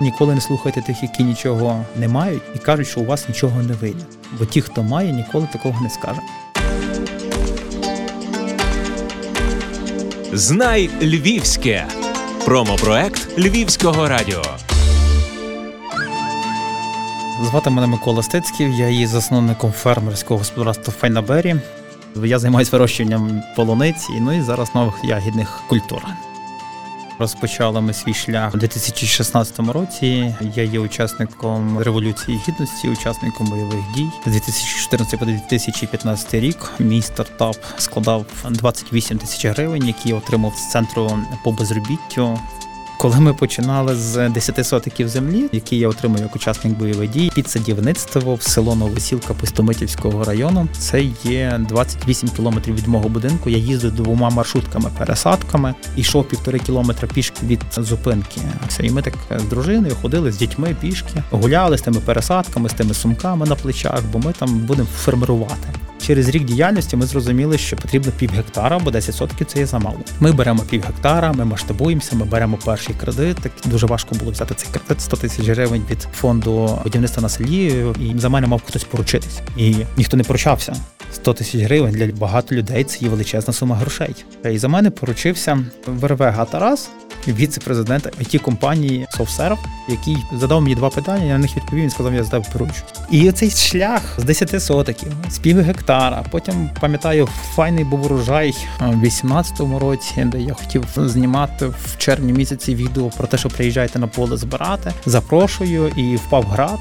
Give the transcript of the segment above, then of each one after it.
Ніколи не слухайте тих, які нічого не мають, і кажуть, що у вас нічого не вийде. Бо ті, хто має, ніколи такого не скаже. Знай Львівське. Промопроект Львівського радіо. Звати мене Микола Стецьків, я є засновником фермерського господарства Файнабері. Я займаюся вирощуванням полуниці, ну і зараз нових ягідних культур. Розпочали ми свій шлях у 2016 році. Я є учасником революції гідності, учасником бойових дій. З 2014 по 2015 рік мій стартап складав 28 тисяч гривень, які я отримав з центру по безробіттю. Коли ми починали з 10 сотиків землі, які я отримав як учасник бойових дій, під садівництво в село Новосілка Пустомитівського району, це є 28 кілометрів від мого будинку. Я їздив двома маршрутками, пересадками, йшов півтори кілометра пішки від зупинки. Все, і ми так з дружиною ходили з дітьми пішки, гуляли з тими пересадками, з тими сумками на плечах, бо ми там будемо фермерувати. Через рік діяльності ми зрозуміли, що потрібно пів гектара, бо 10 сотків це є замало. Ми беремо пів гектара, ми масштабуємося, ми беремо перший кредит. Так дуже важко було взяти цей кредит 100 тисяч гривень від фонду будівництва на селі. І за мене мав хтось поручитись, і ніхто не поручався. 100 тисяч гривень для багато людей це є величезна сума грошей. І за мене поручився ВРВ Тарас, віце-президент it компанії SoftServe, який задав мені два питання. Я на них відповів. Він сказав, я здав поруч. І цей шлях з 10 сотиків, з пів гектара. Потім пам'ятаю, файний був урожай у 18-му році, де я хотів знімати в червні місяці відео про те, що приїжджаєте на поле збирати. Запрошую і впав град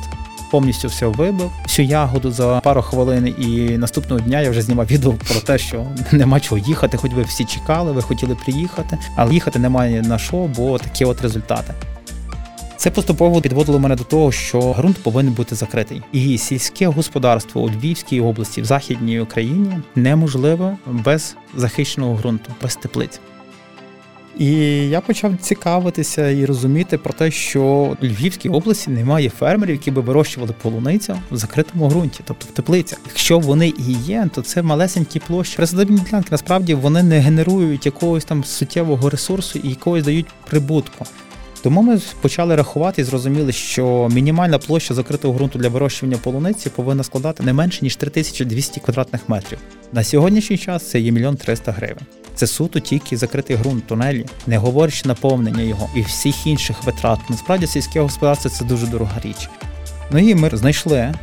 повністю все вибив, всю ягоду за пару хвилин, і наступного дня я вже знімав відео про те, що нема чого їхати, хоч ви всі чекали, ви хотіли приїхати, але їхати немає на що, бо такі от результати. Це поступово підводило мене до того, що ґрунт повинен бути закритий, і сільське господарство у Львівській області в західній Україні неможливо без захищеного ґрунту, без теплиць. І я почав цікавитися і розуміти про те, що у Львівській області немає фермерів, які би вирощували полуницю в закритому ґрунті, тобто в теплицях. Якщо вони і є, то це малесенькі площі. Присадибні ділянки насправді вони не генерують якогось там суттєвого ресурсу і якогось дають прибутку. Тому ми почали рахувати і зрозуміли, що мінімальна площа закритого ґрунту для вирощування полуниці повинна складати не менше ніж 3200 квадратних метрів. На сьогоднішній час це є мільйон 300 гривень. Це суто тільки закритий ґрунт тунелі, не говорячи наповнення його і всіх інших витрат. Насправді сільське господарство це дуже дорога річ. Ну і ми знайшли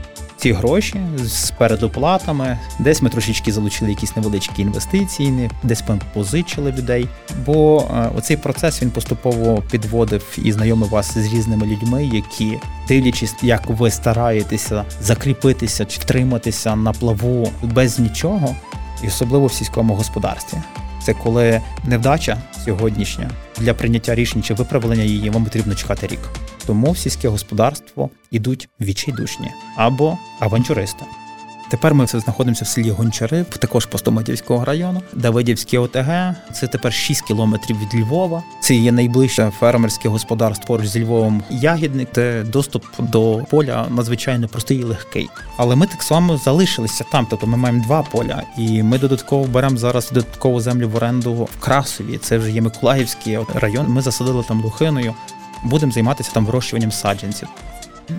ці гроші з передоплатами. Десь ми трошечки залучили якісь невеличкі інвестиції, десь ми позичили людей. Бо е, оцей процес він поступово підводив і знайомив вас з різними людьми, які дивлячись, як ви стараєтеся закріпитися чи втриматися на плаву без нічого, і особливо в сільському господарстві. Це коли невдача сьогоднішня для прийняття рішень чи виправлення її вам потрібно чекати рік. Тому в сільське господарство ідуть відчайдушні або авантюристи. Тепер ми знаходимося в селі Гончари, також Постоматівського району, Давидівське ОТГ. Це тепер 6 кілометрів від Львова. Це є найближче фермерське господарство поруч зі Львовом. Ягідник це доступ до поля надзвичайно простий і легкий. Але ми так само залишилися там. Тобто ми маємо два поля, і ми додатково беремо зараз додаткову землю в оренду в Красові. Це вже є Миколаївський район. Ми засадили там лухиною. Будемо займатися там вирощуванням саджанців.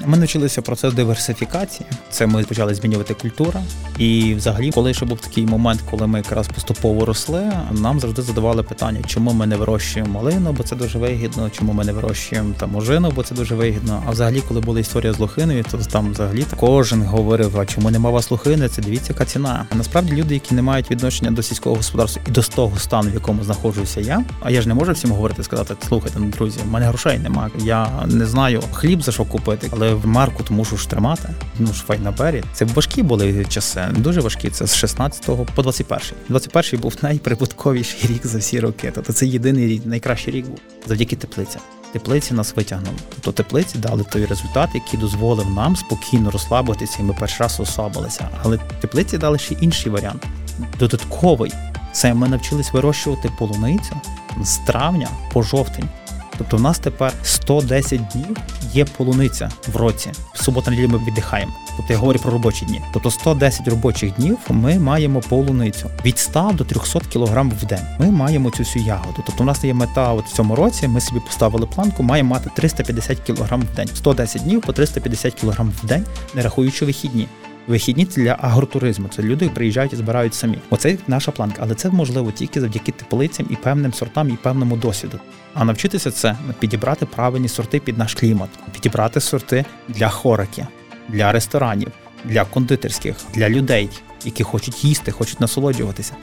Ми навчилися процес диверсифікації. Це ми почали змінювати культуру. І, взагалі, коли ще був такий момент, коли ми якраз поступово росли, нам завжди задавали питання, чому ми не вирощуємо малину, бо це дуже вигідно, чому ми не вирощуємо там ожину, бо це дуже вигідно. А взагалі, коли була історія з лохиною, то там взагалі кожен говорив: а чому нема вас лохини? Це дивіться, яка ціна. А насправді люди, які не мають відношення до сільського господарства і до того стану, в якому знаходжуся я. А я ж не можу всім говорити, сказати, слухайте, ну, друзі, в мене грошей немає. Я не знаю хліб за що купити але в марку то мушу ж тримати. Ну ж файнабері. Це важкі були часи, дуже важкі. Це з 16 по 21. 21 був найприбутковіший рік за всі роки. Тобто це єдиний рік, найкращий рік був завдяки теплицям. Теплиці нас витягнули. Тобто теплиці дали той результат, який дозволив нам спокійно розслабитися, і ми перший раз розслабилися. Але теплиці дали ще інший варіант. Додатковий. Це ми навчились вирощувати полуницю з травня по жовтень. Тобто, в нас тепер 110 днів є полуниця в році. В суботу неділю ми віддихаємо. Тобто я говорю про робочі дні. Тобто 110 робочих днів ми маємо полуницю від 100 до 300 кг в день. Ми маємо цю всю ягоду. Тобто, у нас є мета от в цьому році. Ми собі поставили планку, маємо мати 350 кг в день. 110 днів по 350 кг в день, не рахуючи вихідні. Вихідні для агротуризму. Це люди приїжджають і збирають самі. Оце наша планка, але це можливо тільки завдяки теплицям і певним сортам, і певному досвіду. А навчитися це підібрати правильні сорти під наш клімат, підібрати сорти для хорики, для ресторанів, для кондитерських, для людей, які хочуть їсти, хочуть насолоджуватися.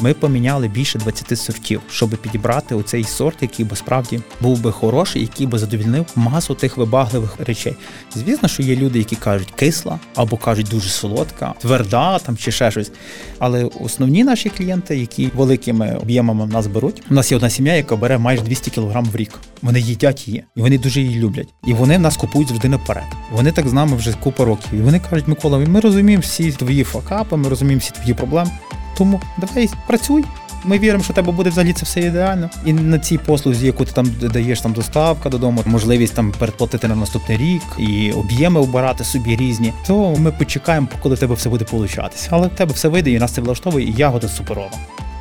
Ми поміняли більше 20 сортів, щоб підібрати оцей сорт, який би справді був би хороший, який би задовільнив масу тих вибагливих речей. Звісно, що є люди, які кажуть кисла або кажуть дуже солодка, тверда там чи ще щось. Але основні наші клієнти, які великими об'ємами в нас беруть, у нас є одна сім'я, яка бере майже 200 кг в рік. Вони їдять її, і вони дуже її люблять. І вони нас купують завжди наперед. Вони так з нами вже купа років. І вони кажуть, Микола, ми розуміємо всі твої факапи, ми розуміємо всі твої проблеми. Тому давай працюй. Ми віримо, що тебе буде взагалі це все ідеально. І на цій послузі, яку ти там даєш там доставка додому, можливість там передплатити на наступний рік і об'єми обирати собі різні, то ми почекаємо, коли в тебе все буде получатися. Але в тебе все вийде, і нас це влаштовує, і ягода суперова.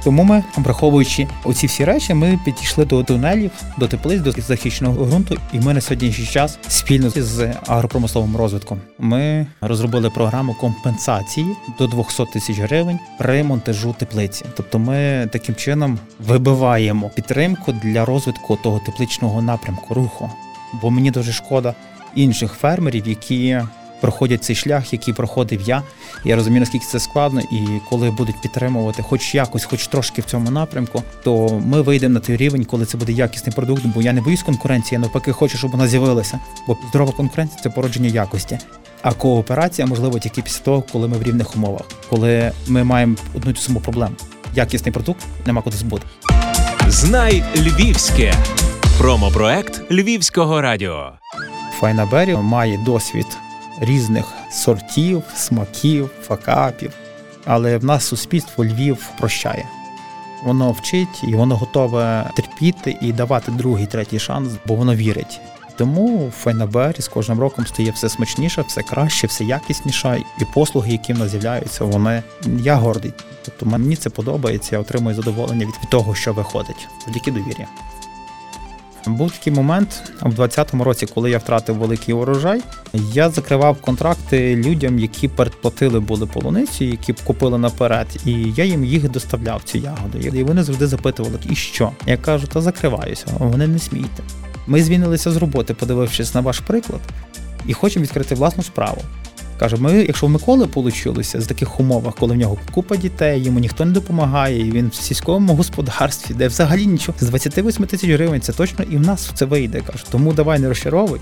Тому ми, враховуючи оці всі речі, ми підійшли до тунелів, до теплиць, до захищеного ґрунту, і ми на сьогоднішній час спільно з агропромисловим розвитком ми розробили програму компенсації до 200 тисяч гривень при монтажу теплиці. Тобто, ми таким чином вибиваємо підтримку для розвитку того тепличного напрямку руху. Бо мені дуже шкода інших фермерів, які проходять цей шлях, який проходив я. Я розумію, наскільки це складно, і коли будуть підтримувати, хоч якось, хоч трошки в цьому напрямку, то ми вийдемо на той рівень, коли це буде якісний продукт. Бо я не боюсь конкуренції, я навпаки хочу, щоб вона з'явилася. Бо здорова конкуренція це породження якості. А кооперація можливо тільки після того, коли ми в рівних умовах, коли ми маємо одну ту саму проблему. Якісний продукт нема куди збути. Знай Львівське промопроект Львівського радіо. Файнабері має досвід різних сортів, смаків, факапів. Але в нас суспільство Львів прощає. Воно вчить і воно готове терпіти і давати другий, третій шанс, бо воно вірить. Тому Файнабері з кожним роком стає все смачніше, все краще, все якісніше, і послуги, які в нас з'являються, вони я гордий. Тобто мені це подобається, я отримую задоволення від того, що виходить, завдяки довір'я. Був такий момент в 2020 році, коли я втратив великий урожай. Я закривав контракти людям, які передплатили були полуниці, які купили наперед, і я їм їх доставляв цю ягоду. І вони завжди запитували, і що? Я кажу, та закриваюся, вони не смійте. Ми звільнилися з роботи, подивившись на ваш приклад, і хочемо відкрити власну справу. Каже, ми, якщо в Миколи получилося з таких умовах, коли в нього купа дітей, йому ніхто не допомагає, і він в сільському господарстві, де взагалі нічого з 28 тисяч гривень, це точно і в нас це вийде. Каже, тому давай не розчаровуй,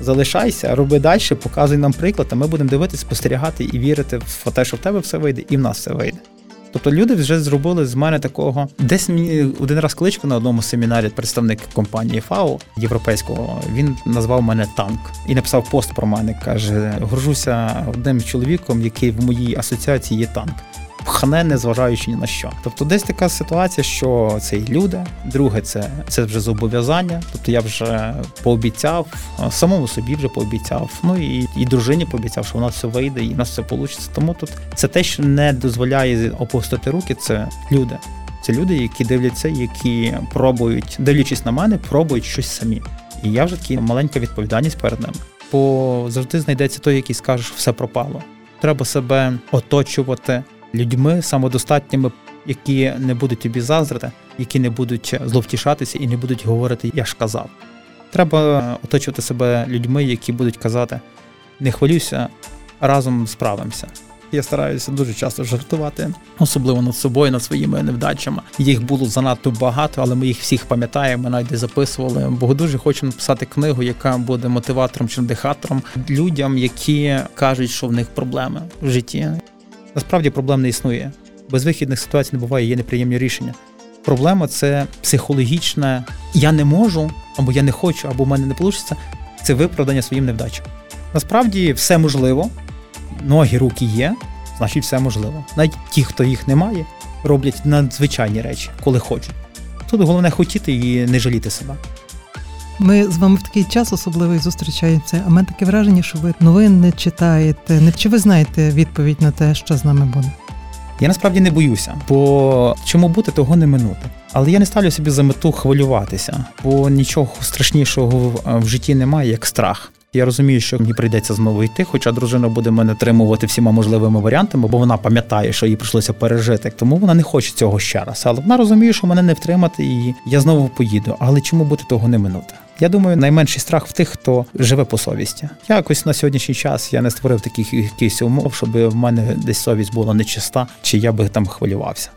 залишайся, роби далі, показуй нам приклад, а ми будемо дивитися, спостерігати і вірити в те, що в тебе все вийде, і в нас все вийде. Тобто люди вже зробили з мене такого. Десь мені один раз кличку на одному семінарі представник компанії ФАО європейського він назвав мене танк і написав пост про мене. каже: горжуся одним чоловіком, який в моїй асоціації є танк пхне, незважаючи ні на що. Тобто, десь така ситуація, що це і люди. Друге, це це вже зобов'язання. Тобто я вже пообіцяв, самому собі вже пообіцяв. Ну і і дружині пообіцяв, що у нас все вийде і у нас все вийде. Тому тут це те, що не дозволяє опустити руки. Це люди. Це люди, які дивляться, які пробують, дивлячись на мене, пробують щось самі. І я вже такі маленька відповідальність перед ними. Бо завжди знайдеться той, який скаже, що все пропало. Треба себе оточувати людьми самодостатніми, які не будуть тобі заздрити, які не будуть зловтішатися і не будуть говорити Я ж казав. Треба оточувати себе людьми, які будуть казати не хвилюйся, разом справимося. Я стараюся дуже часто жартувати, особливо над собою, над своїми невдачами. Їх було занадто багато, але ми їх всіх пам'ятаємо, ми навіть записували. Бо дуже хочу написати книгу, яка буде мотиватором чи надихатором людям, які кажуть, що в них проблеми в житті. Насправді проблем не існує. Без вихідних ситуацій не буває, є неприємні рішення. Проблема це психологічне я не можу, або я не хочу, або в мене не вийде. Це виправдання своїм невдачам. Насправді все можливо, ноги, руки є, значить все можливо. Навіть ті, хто їх не має, роблять надзвичайні речі, коли хочуть. Тут головне хотіти і не жаліти себе. Ми з вами в такий час особливий зустрічаємося. А мене таке враження, що ви новин не читаєте. Не чи ви знаєте відповідь на те, що з нами буде? Я насправді не боюся, бо чому бути, того не минути. Але я не ставлю собі за мету хвилюватися, бо нічого страшнішого в житті немає, як страх. Я розумію, що мені прийдеться знову йти, хоча дружина буде мене тримувати всіма можливими варіантами, бо вона пам'ятає, що їй прийшлося пережити. Тому вона не хоче цього ще раз. Але вона розуміє, що мене не втримати, і я знову поїду. Але чому бути того не минути? Я думаю, найменший страх в тих, хто живе по совісті. Я якось на сьогоднішній час я не створив таких якихось умов, щоб в мене десь совість була нечиста, чи я би там хвилювався.